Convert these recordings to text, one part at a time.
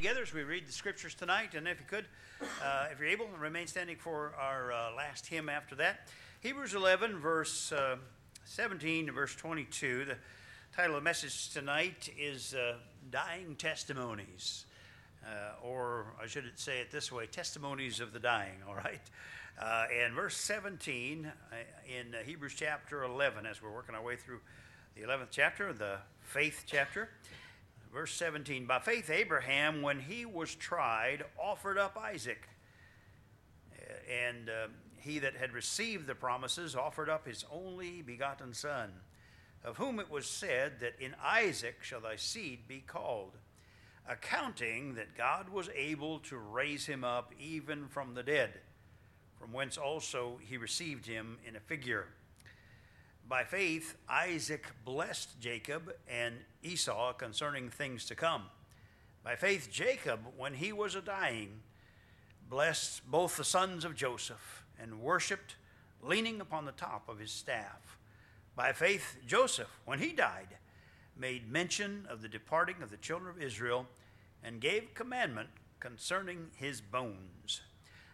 together as we read the scriptures tonight. And if you could, uh, if you're able, remain standing for our uh, last hymn after that. Hebrews 11, verse uh, 17 to verse 22. The title of the message tonight is uh, Dying Testimonies. Uh, or I should say it this way Testimonies of the Dying, all right? Uh, and verse 17 in Hebrews chapter 11, as we're working our way through the 11th chapter, the faith chapter. Verse 17 By faith, Abraham, when he was tried, offered up Isaac. And uh, he that had received the promises offered up his only begotten son, of whom it was said that in Isaac shall thy seed be called, accounting that God was able to raise him up even from the dead, from whence also he received him in a figure. By faith, Isaac blessed Jacob and Esau concerning things to come. By faith, Jacob, when he was a dying, blessed both the sons of Joseph and worshiped, leaning upon the top of his staff. By faith, Joseph, when he died, made mention of the departing of the children of Israel and gave commandment concerning his bones.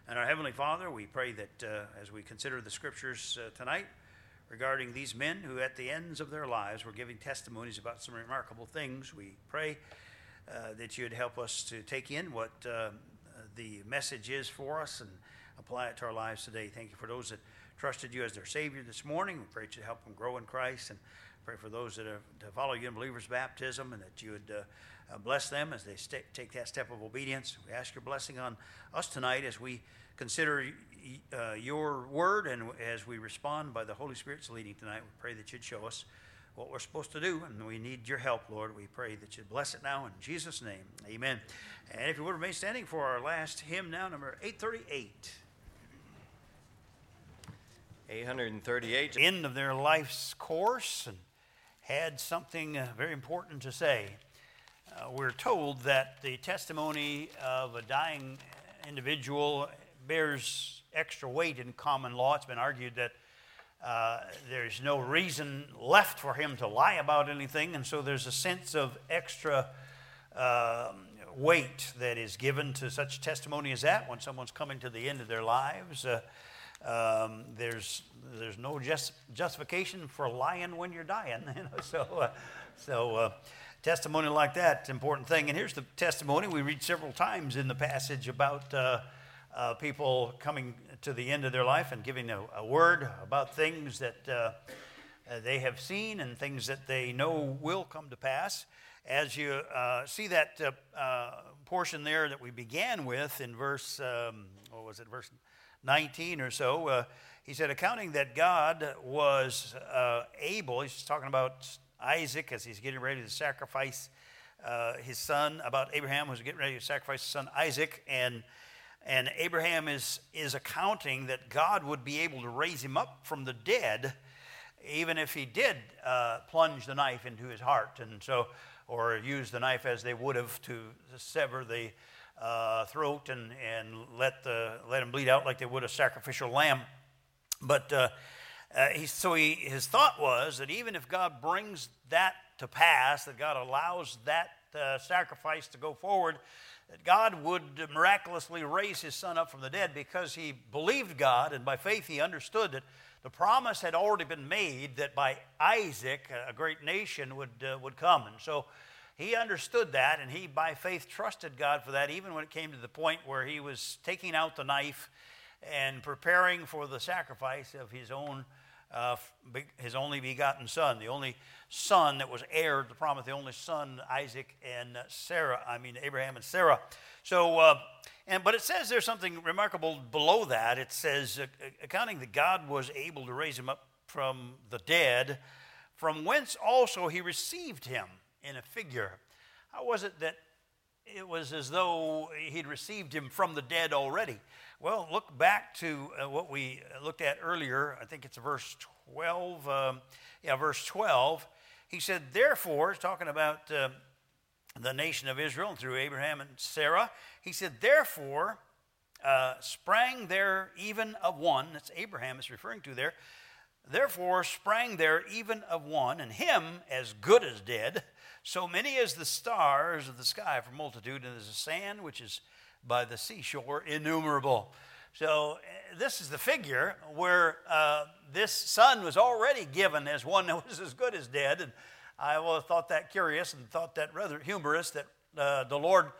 And our Heavenly Father, we pray that uh, as we consider the scriptures uh, tonight, regarding these men who, at the ends of their lives, were giving testimonies about some remarkable things. We pray uh, that you'd help us to take in what uh, the message is for us and apply it to our lives today. Thank you for those that trusted you as their Savior this morning. We pray that you help them grow in Christ and pray for those that are to follow you in believers' baptism and that you would uh, uh bless them as they st- take that step of obedience. We ask your blessing on us tonight as we consider uh, your word, and as we respond by the Holy Spirit's leading tonight, we pray that you'd show us what we're supposed to do, and we need your help, Lord. We pray that you'd bless it now in Jesus' name. Amen. And if you would remain standing for our last hymn now, number 838. 838. End of their life's course and had something uh, very important to say. Uh, we're told that the testimony of a dying individual bears extra weight in common law. It's been argued that uh, there's no reason left for him to lie about anything, and so there's a sense of extra uh, weight that is given to such testimony as that when someone's coming to the end of their lives. Uh, um, there's there's no just, justification for lying when you're dying, you know. So, uh, so uh, testimony like that, important thing. And here's the testimony we read several times in the passage about uh, uh, people coming to the end of their life and giving a, a word about things that uh, uh, they have seen and things that they know will come to pass. As you uh, see that uh, uh, portion there that we began with in verse, um, what was it, verse 19 or so, he said, accounting that God was able, he's talking about Isaac as he's getting ready to sacrifice his son, about Abraham who's getting ready to sacrifice his son Isaac, and and Abraham is, is accounting that God would be able to raise him up from the dead, even if he did uh, plunge the knife into his heart, and so, or use the knife as they would have to sever the uh, throat and, and let, the, let him bleed out like they would a sacrificial lamb. But uh, uh, he, so he, his thought was that even if God brings that to pass, that God allows that uh, sacrifice to go forward, that God would miraculously raise his son up from the dead because he believed God and by faith he understood that the promise had already been made that by Isaac a great nation would, uh, would come. And so he understood that and he by faith trusted God for that even when it came to the point where he was taking out the knife and preparing for the sacrifice of his own uh, his only begotten son, the only son that was heir to the promise, the only son, Isaac and Sarah, I mean, Abraham and Sarah. So, uh, and, but it says there's something remarkable below that. It says, uh, accounting that God was able to raise him up from the dead, from whence also he received him in a figure. How was it that it was as though he'd received him from the dead already? Well, look back to uh, what we looked at earlier. I think it's verse 12. Um, yeah, verse 12. He said, Therefore, talking about uh, the nation of Israel and through Abraham and Sarah, he said, Therefore, uh, sprang there even of one, that's Abraham is referring to there, therefore sprang there even of one, and him as good as dead, So many as the stars of the sky for multitude, and as the sand which is by the seashore, innumerable. So uh, this is the figure where uh, this son was already given as one that was as good as dead. And I well, thought that curious and thought that rather humorous that uh, the Lord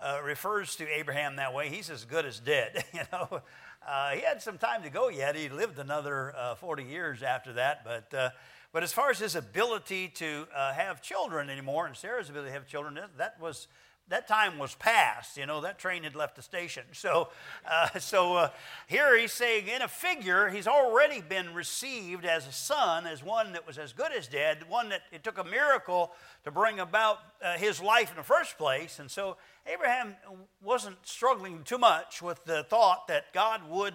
uh, refers to Abraham that way. He's as good as dead. you know, uh, he had some time to go yet. He lived another uh, 40 years after that. But, uh, but as far as his ability to have children anymore, and Sarah's ability to have children, that was that time was past. You know, that train had left the station. So, uh, so uh, here he's saying, in a figure, he's already been received as a son, as one that was as good as dead, one that it took a miracle to bring about uh, his life in the first place. And so Abraham wasn't struggling too much with the thought that God would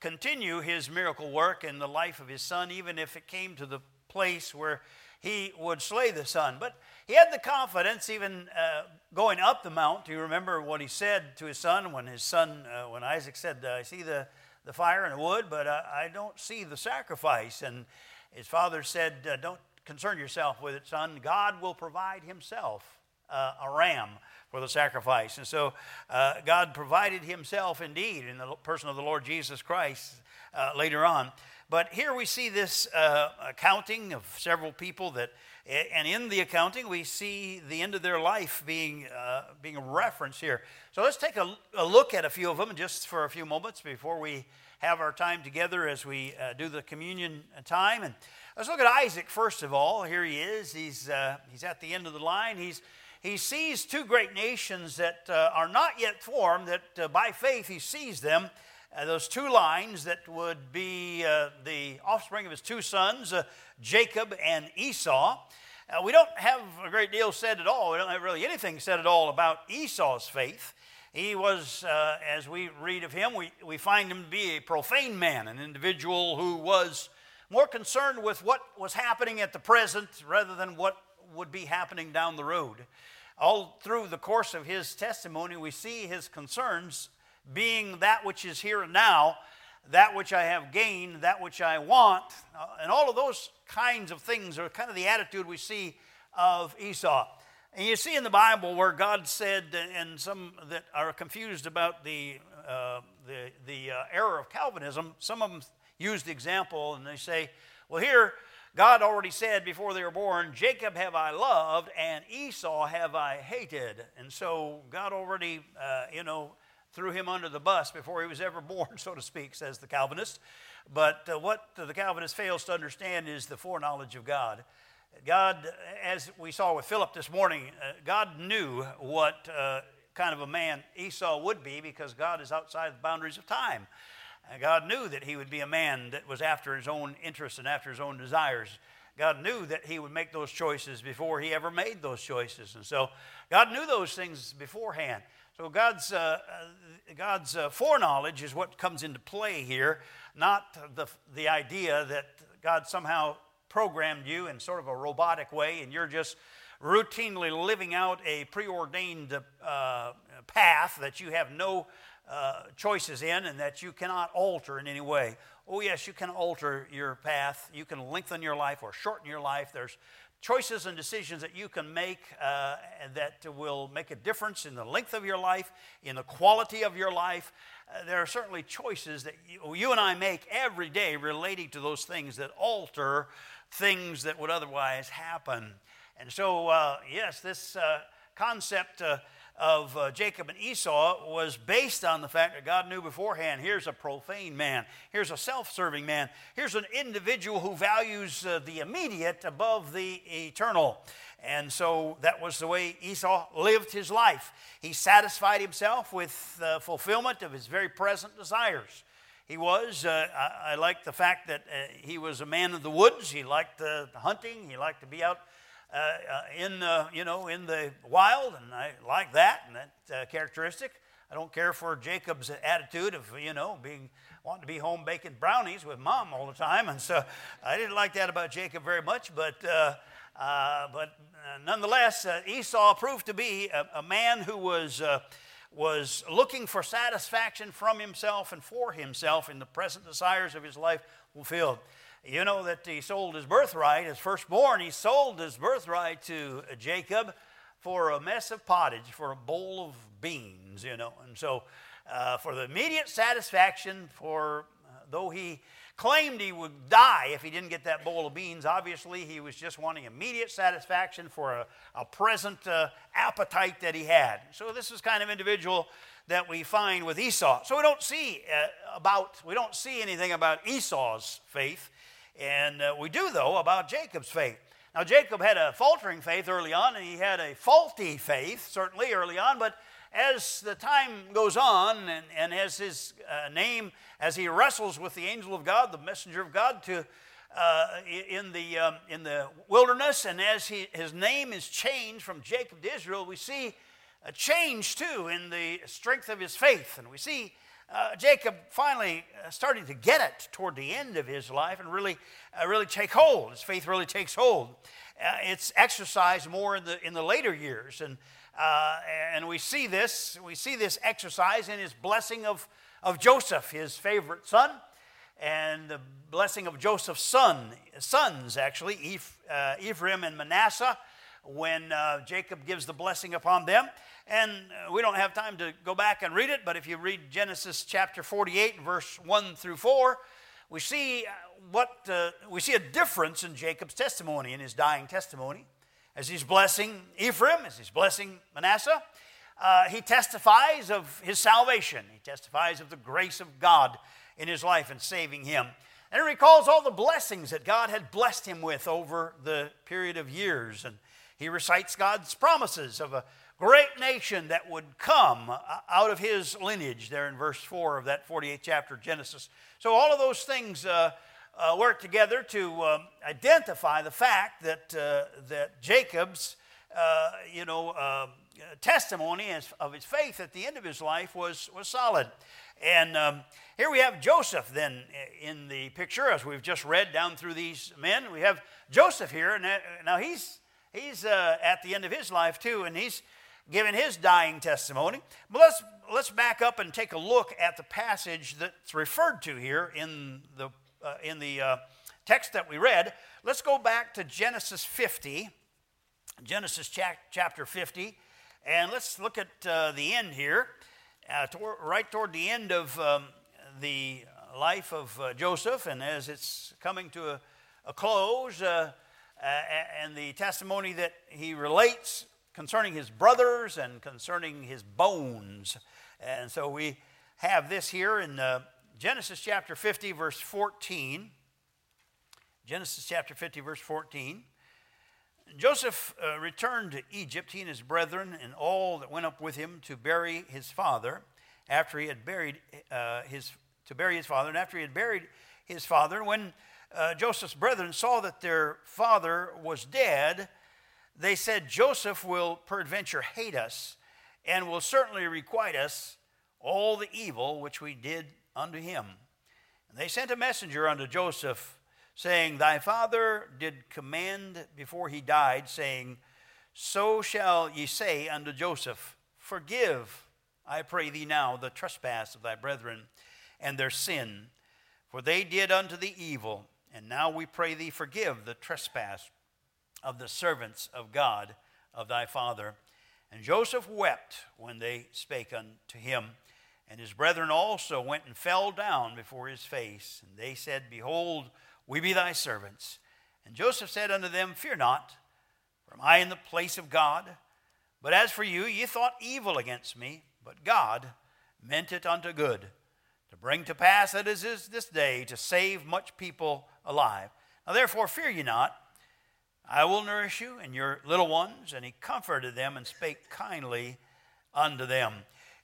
continue his miracle work in the life of his son, even if it came to the place where he would slay the son. But he had the confidence, even uh, going up the mount. Do you remember what he said to his son when his son, uh, when Isaac said, I see the, the fire and the wood, but I, I don't see the sacrifice? And his father said, uh, Don't concern yourself with it, son. God will provide himself uh, a ram for the sacrifice. And so uh, God provided himself indeed in the person of the Lord Jesus Christ uh, later on. But here we see this uh, accounting of several people that, and in the accounting we see the end of their life being, uh, being referenced here. So let's take a, a, look at a few of them just for a few moments before we have our time together as we uh, do the communion time. And let's look at Isaac first of all. Here he is. He's, uh, he's at the end of the line. He's he sees two great nations that uh, are not yet formed, that uh, by faith he sees them. Uh, those two lines that would be uh, the offspring of his two sons, uh, Jacob and Esau. Uh, we don't have a great deal said at all. We don't have really anything said at all about Esau's faith. He was, as we read of him, we, we find him to be a profane man, an individual who was more concerned with what was happening at the present rather than what would be happening down the road all through the course of his testimony, we see his concerns being that which is here and now, that which I have gained, that which I want. Uh, and all of those kinds of things are kind of the attitude we see of Esau. And you see in the Bible where God said, and some that are confused about the, uh, the, the uh, error of Calvinism, some of them use the example and they say, well, here, God already said before they were born, Jacob have I loved and Esau have I hated. And so God already, uh, you know, threw him under the bus before he was ever born, so to speak, says the Calvinist. But uh, what the Calvinist fails to understand is the foreknowledge of God. God, as we saw with Philip this morning, uh, God knew what uh, kind of a man Esau would be because God is outside the boundaries of time. God knew that he would be a man that was after his own interests and after his own desires. God knew that he would make those choices before he ever made those choices. And so God knew those things beforehand. So God's, uh, uh, God's uh, foreknowledge is what comes into play here, not the, the idea that God somehow programmed you in sort of a robotic way and you're just routinely living out a preordained uh, path that you have no uh, choices in and that you cannot alter in any way. Oh, yes, you can alter your path. You can lengthen your life or shorten your life. There's choices and decisions that you can make uh, that will make a difference in the length of your life, in the quality of your life. Uh, there are certainly choices that you, you, and I make every day relating to those things that alter things that would otherwise happen. And so, uh, yes, this uh, concept uh, of uh, Jacob and Esau was based on the fact that God knew beforehand here's a profane man, here's a self serving man, here's an individual who values uh, the immediate above the eternal. And so that was the way Esau lived his life. He satisfied himself with the fulfillment of his very present desires. He was, uh, I, I, like the fact that uh, he was a man of the woods. He liked the hunting. He liked to be out uh, uh, in the, you know, in the wild, and I like that and that uh, characteristic. I don't care for Jacob's attitude of, you know, being wanting to be home baking brownies with mom all the time, and so I didn't like that about Jacob very much. But uh, uh, but uh, nonetheless, Esau proved to be a, a man who was was looking for satisfaction from himself and for himself in the present desires of his life fulfilled. You know that he sold his birthright, his firstborn, he sold his birthright to Jacob for a mess of pottage, for a bowl of beans, you know. And so, uh, for the immediate satisfaction, for uh, though he claimed he would die if he didn't get that bowl of beans, obviously he was just wanting immediate satisfaction for a, a present uh, appetite that he had. So, this is kind of individual that we find with Esau. So, we don't see uh, about, we don't see anything about Esau's faith. And uh, we do, though, about Jacob's faith. Now, Jacob had a faltering faith early on, and he had a faulty faith, certainly early on, but as the time goes on, and, and as his uh, name, as he wrestles with the angel of God, the messenger of God, to uh, in, the, um, in the wilderness, and as he, his name is changed from Jacob to Israel, we see a change too in the strength of his faith. And we see uh, Jacob finally uh, starting to get it toward the end of his life and really, uh, really take hold. His faith really takes hold. Uh, it's exercised more in the in the later years, and uh, and we see this we see this exercise in his blessing of of Joseph, his favorite son, and the blessing of Joseph's son sons actually Ephraim and Manasseh when Jacob gives the blessing upon them. And uh, we don't have time to go back and read it, but if you read Genesis chapter 48, verse 1 through 4, we see uh, what uh, we see a difference in Jacob's testimony, in his dying testimony. As he's blessing Ephraim, as he's blessing Manasseh, uh, he testifies of his salvation. He testifies of the grace of God in his life and saving him. And he recalls all the blessings that God had blessed him with over the period of years. And he recites God's promises of a great nation that would come out of his lineage, there in verse 4 of that 48th chapter of Genesis. So, all of those things uh, uh, work together to um, identify the fact that, uh, that Jacob's uh, you know, um, testimony of his faith at the end of his life was, was solid. And um, here we have Joseph then in the picture, as we've just read down through these men. We have Joseph here, and now he's he's uh, at the end of his life too, and he's giving his dying testimony. But let's, let's back up and take a look at the passage that's referred to here in the, uh, in the uh, text that we read. Let's go back to Genesis 50, Genesis chapter 50, and let's look at uh, the end here, uh, toward, right toward the end of um, the life of uh, Joseph, and as it's coming to a, a close, uh, and the testimony that he relates concerning his brothers and concerning his bones. And so we have this here in Genesis chapter 50, verse 14. Genesis chapter 50, verse 14. Joseph uh, returned to Egypt, he and his brethren, and all that went up with him to bury his father after he had buried uh, his to bury his father. And after he had buried his father, when uh, Joseph's brethren saw that their father was dead, they said, Joseph will peradventure hate us and will certainly requite us all the evil which we did unto him. And they sent a messenger unto Joseph, saying, Thy father did command before he died, saying, So shall ye say unto Joseph, Forgive, I pray thee now, the trespass of thy brethren and their sin, for they did unto thee evil. And now we pray thee, forgive the trespass of the servants of God of thy father. And Joseph wept when they spake unto him. And his brethren also went and fell down before his face. And they said, Behold, we be thy servants. And Joseph said unto them, Fear not, for am I in the place of God? But as for you, ye thought evil against me, but God meant it unto good, to bring to pass that it is this day to save much people alive. Now therefore, fear ye not. I will nourish you and your little ones. And he comforted them and spake kindly unto them.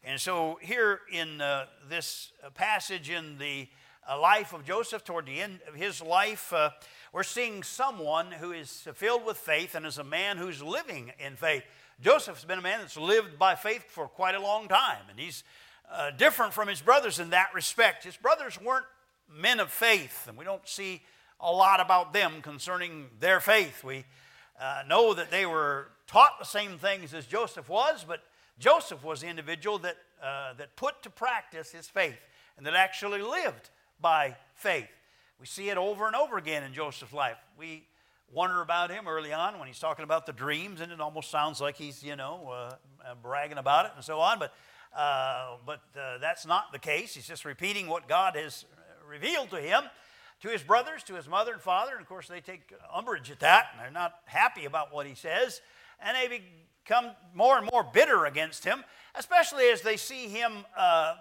And so, here in uh, this passage in the uh, life of Joseph, toward the end of his life, uh, we're seeing someone who is filled with faith and is a man who's living in faith. Joseph's been a man that's lived by faith for quite a long time, and he's uh, different from his brothers in that respect. His brothers weren't men of faith, and we don't see a lot about them concerning their faith. We uh, know that they were taught the same things as Joseph was, but Joseph was the individual that, uh, that put to practice his faith and that actually lived by faith. We see it over and over again in Joseph's life. We wonder about him early on when he's talking about the dreams, and it almost sounds like he's, you know, uh, uh bragging about it and so on. But, uh, but uh, that's not the case. He's just repeating what God has revealed to him, to his brothers, to his mother and father. And of course, they take umbrage at that, and they're not happy about what he says. And they become more and more bitter against him, especially as they see him uh,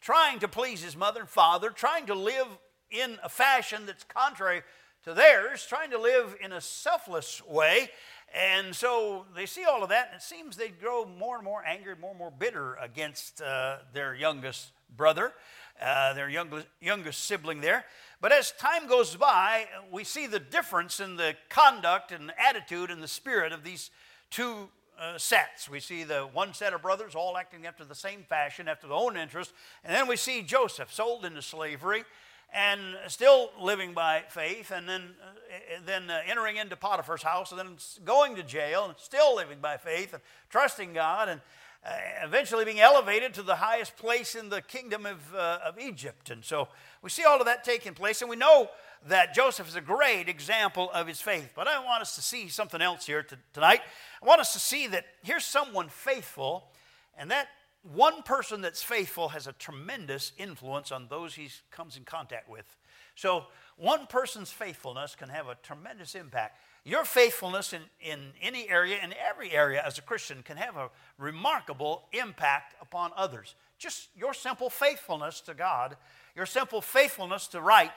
trying to please his mother and father, trying to live in a fashion that's contrary to theirs, trying to live in a selfless way. And so they see all of that, and it seems they grow more and more angry, more and more bitter against uh, their youngest brother, uh, their youngest, youngest sibling there. But as time goes by, we see the difference in the conduct and attitude and the spirit of these two uh, sets. We see the one set of brothers all acting after the same fashion, after their own interest. And then we see Joseph sold into slavery and still living by faith, and then, uh, then uh, entering into Potiphar's house, and then going to jail, and still living by faith, and trusting God, and uh, eventually being elevated to the highest place in the kingdom of, uh, of Egypt. And so we see all of that taking place, and we know that Joseph is a great example of his faith. But I want us to see something else here to, tonight. I want us to see that here's someone faithful, and that one person that's faithful has a tremendous influence on those he comes in contact with. So, one person's faithfulness can have a tremendous impact. Your faithfulness in, in any area, in every area as a Christian, can have a remarkable impact upon others. Just your simple faithfulness to God, your simple faithfulness to right,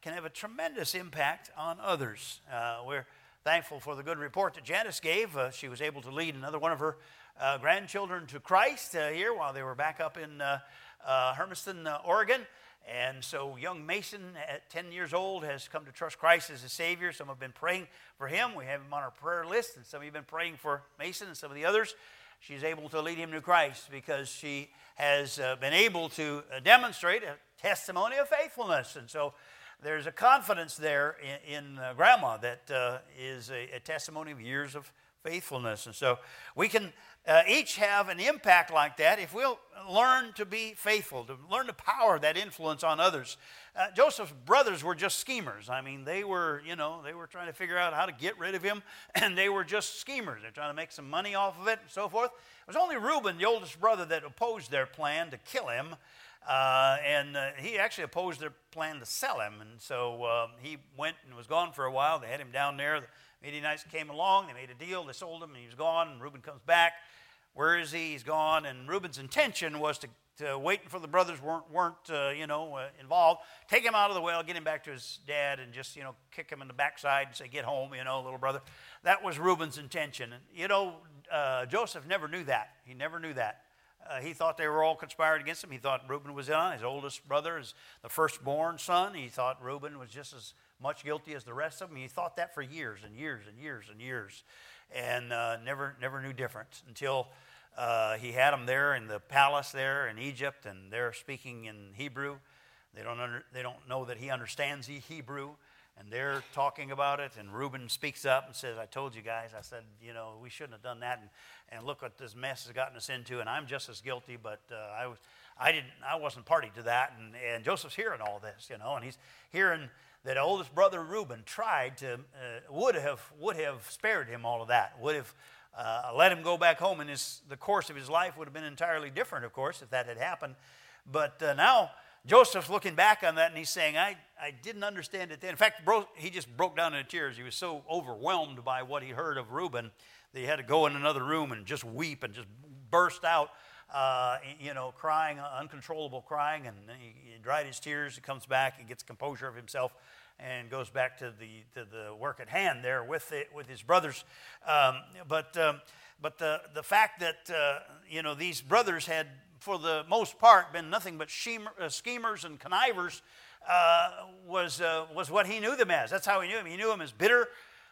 can have a tremendous impact on others. Uh, we're thankful for the good report that Janice gave. Uh, she was able to lead another one of her uh, grandchildren to Christ uh, here while they were back up in uh, uh, Hermiston, Oregon. And so, young Mason, at 10 years old, has come to trust Christ as a Savior. Some have been praying for him. We have him on our prayer list, and some have been praying for Mason and some of the others. She's able to lead him to Christ because she has uh, been able to uh, demonstrate a testimony of faithfulness. And so, there's a confidence there in, in uh, Grandma that is a, a testimony of years of faithfulness. And so we can uh, each have an impact like that if we'll learn to be faithful, to learn to power that influence on others. Uh, Joseph's brothers were just schemers. I mean, they were, you know, they were trying to figure out how to get rid of him, and they were just schemers. They're trying to make some money off of it and so forth. It was only Reuben, the oldest brother, that opposed their plan to kill him. Uh, and uh, he actually opposed their plan to sell him. And so uh, he went and was gone for a while. They had him down there. Midianites came along. They made a deal. They sold him, and he was gone. And Reuben comes back. Where is he? He's gone. And Reuben's intention was to, to wait for the brothers weren't, weren't uh, you know, uh, involved. Take him out of the well, get him back to his dad, and just, you know, kick him in the backside and say, get home, you know, little brother. That was Reuben's intention. And, you know, uh, Joseph never knew that. He never knew that. Uh, he thought they were all conspired against him. He thought Reuben was in on his oldest brother, is the firstborn son. He thought Reuben was just as much guilty as the rest of them. He thought that for years and years and years and years, and uh, never never knew difference until uh, he had them there in the palace there in Egypt, and they're speaking in Hebrew. They don't, under, they don't know that he understands Hebrew, and they're talking about it. And Reuben speaks up and says, I told you guys, I said, you know, we shouldn't have done that. And, and look what this mess has gotten us into. And I'm just as guilty, but uh, I, was, I, didn't, I wasn't party to that. And, and Joseph's hearing all this, you know, and he's hearing that oldest brother Reuben tried to, uh, would, have, would have spared him all of that, would have uh, let him go back home, and his, the course of his life would have been entirely different, of course, if that had happened. But uh, now Joseph's looking back on that and he's saying, I, I didn't understand it then. In fact, bro, he just broke down into tears. He was so overwhelmed by what he heard of Reuben that he had to go in another room and just weep and just burst out, uh, you know, crying, uncontrollable crying. And he, he dried his tears. He comes back, he gets composure of himself and goes back to the, to the work at hand there with, with his brothers. Um, but um, but the, the fact that, uh, you know, these brothers had, for the most part, been nothing but uh, schemers and connivers uh, was, uh, was what he knew them as. That's how he knew them. He knew them as bitter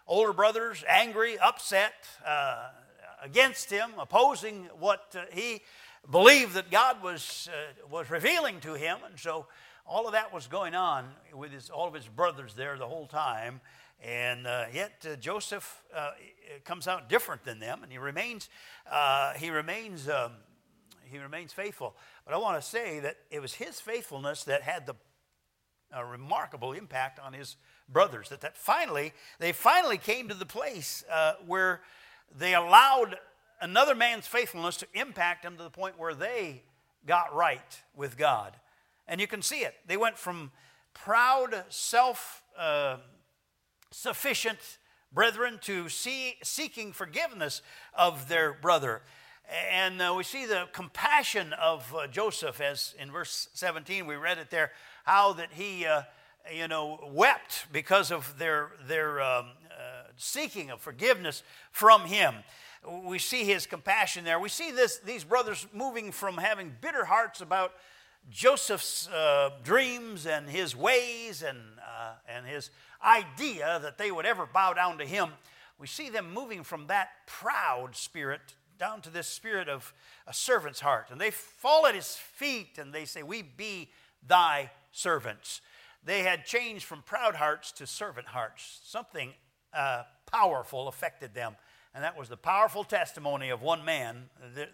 older brothers, angry, upset uh, against him, opposing what uh, he believed that God was, was revealing to him. And so all of that was going on with his, all of his brothers there the whole time. And uh, yet uh, Joseph uh, comes out different than them, and he remains, uh, he remains, um, he remains faithful. But I want to say that it was his faithfulness that had the a remarkable impact on his brothers. That, that finally, they finally came to the place uh, where they allowed another man's faithfulness to impact them to the point where they got right with God. And you can see it. They went from proud, self uh, sufficient brethren to see, seeking forgiveness of their brother. And uh, we see the compassion of uh, Joseph, as in verse 17 we read it there, how that he, uh, you know, wept because of their their um, uh, seeking of forgiveness from him. We see his compassion there. We see this these brothers moving from having bitter hearts about Joseph's uh, dreams and his ways and uh, and his idea that they would ever bow down to him. We see them moving from that proud spirit down to this spirit of a servant's heart. And they fall at his feet and they say, We be thy servants. They had changed from proud hearts to servant hearts. Something uh, powerful affected them. And that was the powerful testimony of one man,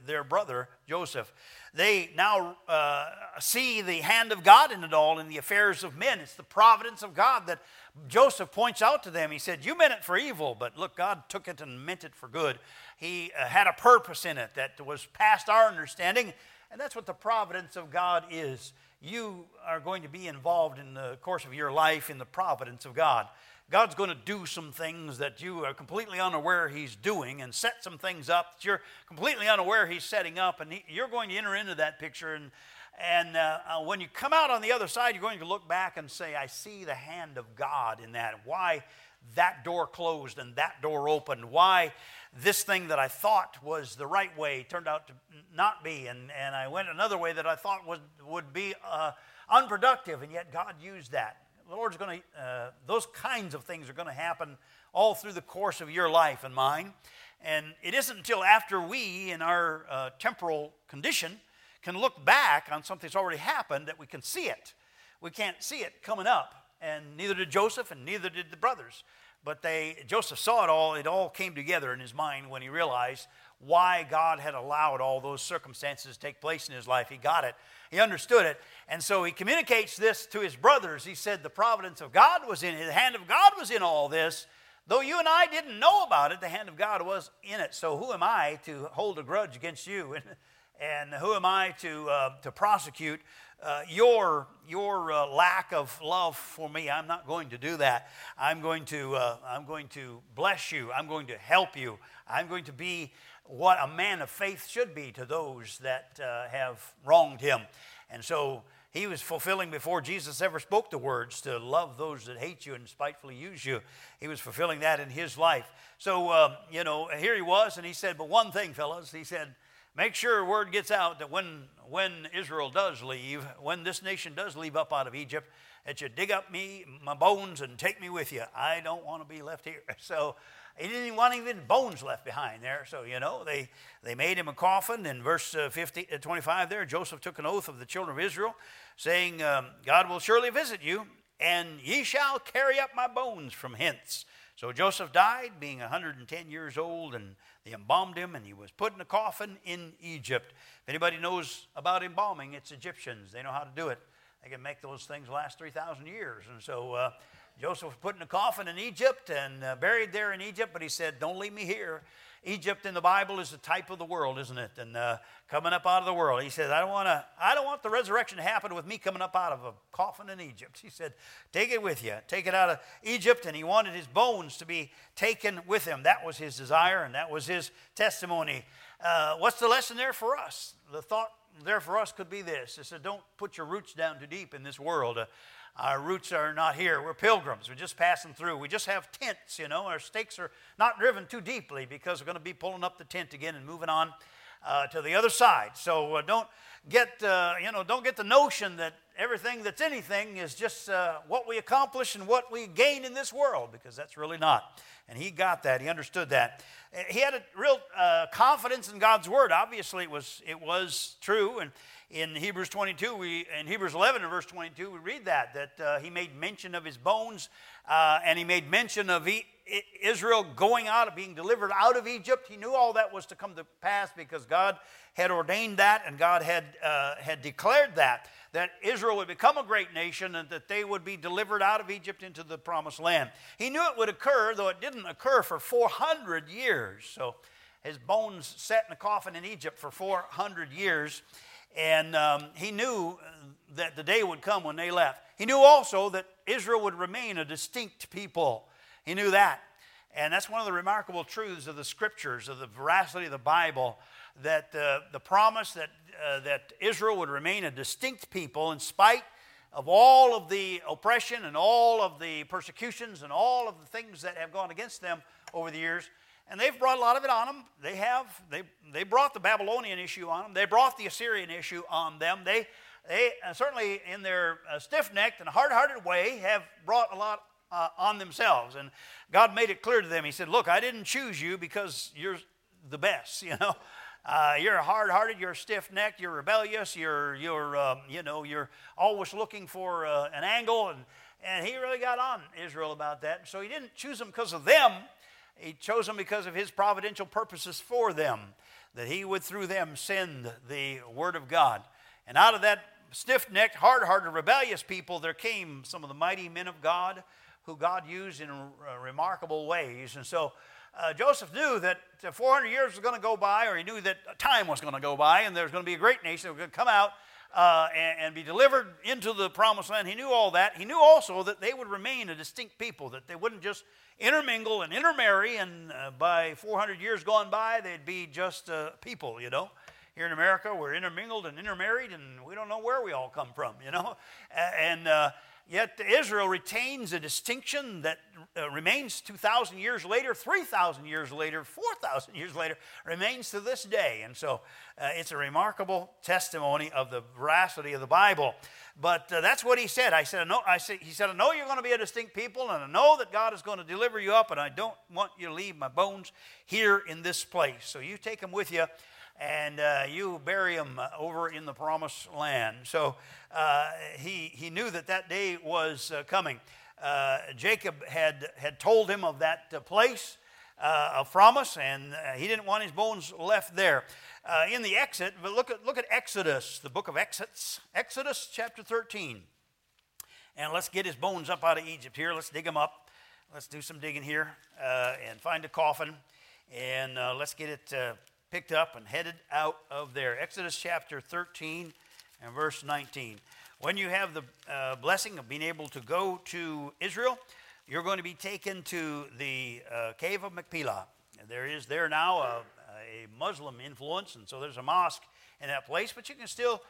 their brother Joseph. They now uh, see the hand of God in it all in the affairs of men. It's the providence of God that Joseph points out to them. He said, You meant it for evil, but look, God took it and meant it for good. He uh, had a purpose in it that was past our understanding, and that's what the providence of God is. You are going to be involved in the course of your life in the providence of God. God's going to do some things that you are completely unaware He's doing and set some things up that you're completely unaware He's setting up, and he, you're going to enter into that picture. And, and uh, uh, when you come out on the other side, you're going to look back and say, I see the hand of God in that. Why that door closed and that door opened? Why this thing that I thought was the right way turned out to not be? And, and I went another way that I thought would, would be uh, unproductive, and yet God used that the Lord's going to, uh, those kinds of things are going to happen all through the course of your life and mine. And it isn't until after we, in our uh, temporal condition, can look back on something that's already happened that we can see it. We can't see it coming up. And neither did Joseph, and neither did the brothers. But they, Joseph saw it all. It all came together in his mind when he realized why God had allowed all those circumstances to take place in his life. He got it, he understood it. And so he communicates this to his brothers. He said, The providence of God was in it, the hand of God was in all this. Though you and I didn't know about it, the hand of God was in it. So who am I to hold a grudge against you? And, and who am I to, uh, to prosecute uh, your, your uh, lack of love for me? I'm not going to do that. I'm going to, uh, I'm going to bless you. I'm going to help you. I'm going to be what a man of faith should be to those that uh, have wronged him. And so he was fulfilling before Jesus ever spoke the words to love those that hate you and spitefully use you. He was fulfilling that in his life. So, uh, you know, here he was, and he said, But one thing, fellas, he said, make sure word gets out that when, when Israel does leave, when this nation does leave up out of Egypt, that you dig up me, my bones, and take me with you. I don't want to be left here. So, he didn't want even bones left behind there. So, you know, they, they made him a coffin. In verse uh, 50, uh, 25 there, Joseph took an oath of the children of Israel, saying, um, God will surely visit you, and ye shall carry up my bones from hence. So Joseph died, being 110 years old, and they embalmed him, and he was put in a coffin in Egypt. If anybody knows about embalming, it's Egyptians. They know how to do it. They can make those things last 3,000 years. And so uh, Joseph was put in a coffin in Egypt and uh, buried there in Egypt, but he said, Don't leave me here. Egypt in the Bible is a type of the world, isn't it? And uh, coming up out of the world. He says, I don't want to. I don't want the resurrection to happen with me coming up out of a coffin in Egypt. He said, Take it with you. Take it out of Egypt. And he wanted his bones to be taken with him. That was his desire, and that was his testimony. Uh, what's the lesson there for us? The thought there for us could be this. It said, Don't put your roots down too deep in this world. Uh, our roots are not here. We're pilgrims. We're just passing through. We just have tents, you know. Our stakes are not driven too deeply because we're going to be pulling up the tent again and moving on uh, to the other side. So uh, don't get, uh, you know, don't get the notion that everything that's anything is just uh, what we accomplish and what we gain in this world because that's really not. And he got that. He understood that. He had a real uh, confidence in God's word. Obviously, it was it was true and in Hebrews 22, we, in Hebrews 11 and verse 22, we read that, that uh, he made mention of his bones uh, and he made mention of Israel going out, being delivered out of Egypt. He knew all that was to come to pass because God had ordained that, and God had, uh, had declared that, that Israel would become a great nation and that they would be delivered out of Egypt into the promised land. He knew it would occur, though it didn't occur for 400 years. So his bones sat in a coffin in Egypt for 400 years. And um, he knew that the day would come when they left. He knew also that Israel would remain a distinct people. He knew that. And that's one of the remarkable truths of the scriptures, of the veracity of the Bible, that uh, the promise that, uh, that Israel would remain a distinct people in spite of all of the oppression and all of the persecutions and all of the things that have gone against them over the years. And they've brought a lot of it on them. They have. They, they brought the Babylonian issue on them. They brought the Assyrian issue on them. They, they uh, certainly, in their uh, stiff necked and hard hearted way, have brought a lot uh, on themselves. And God made it clear to them. He said, Look, I didn't choose you because you're the best, you know. Uh, you're hard-hearted. You're stiff-necked. You're rebellious. You're, you're, um, you know, you're always looking for uh, an angle, and and he really got on Israel about that. So he didn't choose them because of them. He chose them because of his providential purposes for them, that he would through them send the word of God. And out of that stiff-necked, hard-hearted, rebellious people, there came some of the mighty men of God who God used in uh, remarkable ways. And so uh, Joseph knew that 400 years was going to go by, or he knew that time was going to go by, and there was going to be a great nation that was going to come out uh, and, and, be delivered into the promised land. He knew all that. He knew also that they would remain a distinct people, that they wouldn't just intermingle and intermarry, and uh, by 400 years gone by, they'd be just uh, people, you know. Here in America, we're intermingled and intermarried, and we don't know where we all come from, you know. And uh, Yet Israel retains a distinction that uh, remains 2,000 years later, 3,000 years later, 4,000 years later, remains to this day. And so uh, it's a remarkable testimony of the veracity of the Bible. But uh, that's what he said. I said, I know, I said, he said, I know you're going to be a distinct people, and I know that God is going to deliver you up, and I don't want you to leave my bones here in this place. So you take them with you and uh, you bury him over in the promised land. So uh, he, he knew that that day was uh, coming. Uh, Jacob had, had told him of that uh, place uh, of promise, and he didn't want his bones left there. in the exit, but look at, look at Exodus, the book of Exodus, Exodus chapter 13. And let's get his bones up out of Egypt here. Let's dig them up. Let's do some digging here and find a coffin. And let's get it picked up and headed out of there. Exodus chapter 13 and verse 19. When you have the uh, blessing of being able to go to Israel, you're going to be taken to the uh, cave of Machpelah. There is there now a, a, Muslim influence, and so there's a mosque in that place, but you can still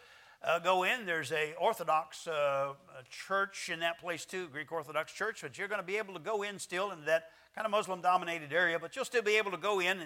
uh, go in. There's a Orthodox uh, church in that place too, Greek Orthodox church, but you're going to be able to go in still into that kind of Muslim dominated area, but you'll still be able to go in.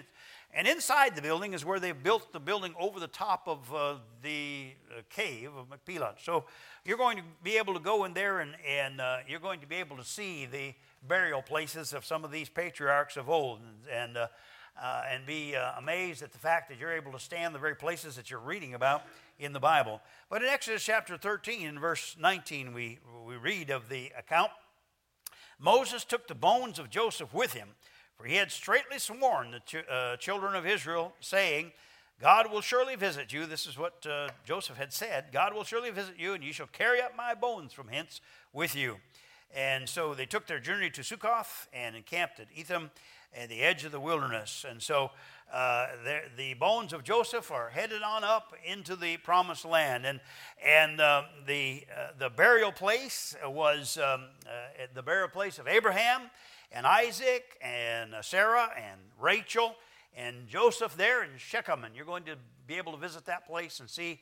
And inside the building is where they've built the building over the top of uh, the uh, cave of Machpelah. So you're going to be able to go in there and, and uh, you're going to be able to see the burial places of some of these patriarchs of old and, and, uh, and be amazed at the fact that you're able to stand the very places that you're reading about in the Bible. But in Exodus chapter 13, verse 19, we, we read of the account Moses took the bones of Joseph with him, for he had straightly sworn the ch- uh, children of Israel, saying, God will surely visit you. This is what uh, Joseph had said God will surely visit you, and you shall carry up my bones from hence with you. And so they took their journey to Succoth and encamped at Etham at the edge of the wilderness. And so uh, the bones of Joseph are headed on up into the promised land. And, and uh, the, uh, the burial place was um, uh, the burial place of Abraham and Isaac and Sarah and Rachel and Joseph there in Shechem. And you're going to be able to visit that place and see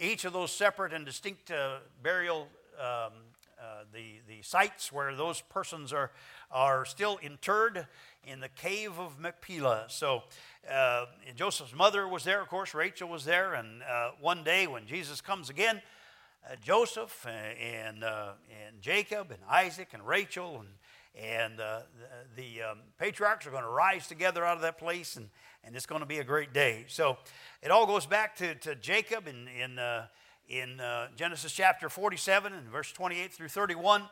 each of those separate and distinct uh, burial um, uh, the, the sites where those persons are, are still interred in the cave of Machpelah. So uh, Joseph's mother was there, of course, Rachel was there, and uh, one day when Jesus comes again, uh, Joseph and, uh, and Jacob and Isaac and Rachel and, and uh, the, the um, patriarchs are going to rise together out of that place, and, and it's going to be a great day. So it all goes back to, to Jacob in, in, uh, in Genesis chapter 47 and verse 28 through 31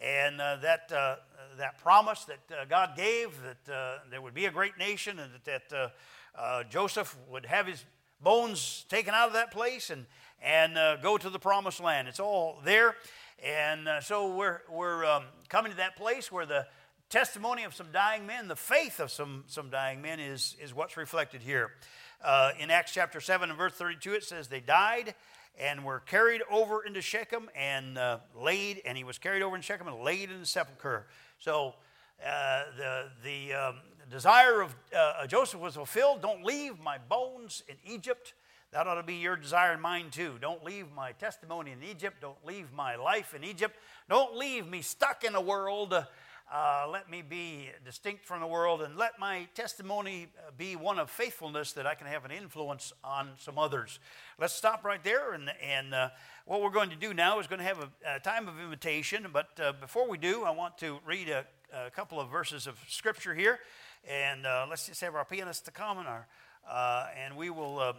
and uh, that, uh, that promise that uh, God gave that uh, there would be a great nation and that, that uh, Joseph would have his bones taken out of that place and, and go to the promised land. It's all there. And so we're, we're um, coming to that place where the testimony of some dying men, the faith of some, some dying men, is, is what's reflected here. Uh, in Acts chapter 7 and verse 32, it says, They died and were carried over into Shechem and uh, laid, and he was carried over in Shechem and laid in the sepulchre. So uh, the, the um, desire of uh, Joseph was fulfilled. Don't leave my bones in Egypt. That ought to be your desire and mine too. Don't leave my testimony in Egypt. Don't leave my life in Egypt. Don't leave me stuck in a world. Uh, let me be distinct from the world and let my testimony be one of faithfulness that I can have an influence on some others. Let's stop right there. And, and uh, what we're going to do now is going to have a, a time of invitation. But uh, before we do, I want to read a, a couple of verses of scripture here. And uh, let's just have our pianist to come and, our, uh, and we will. Uh,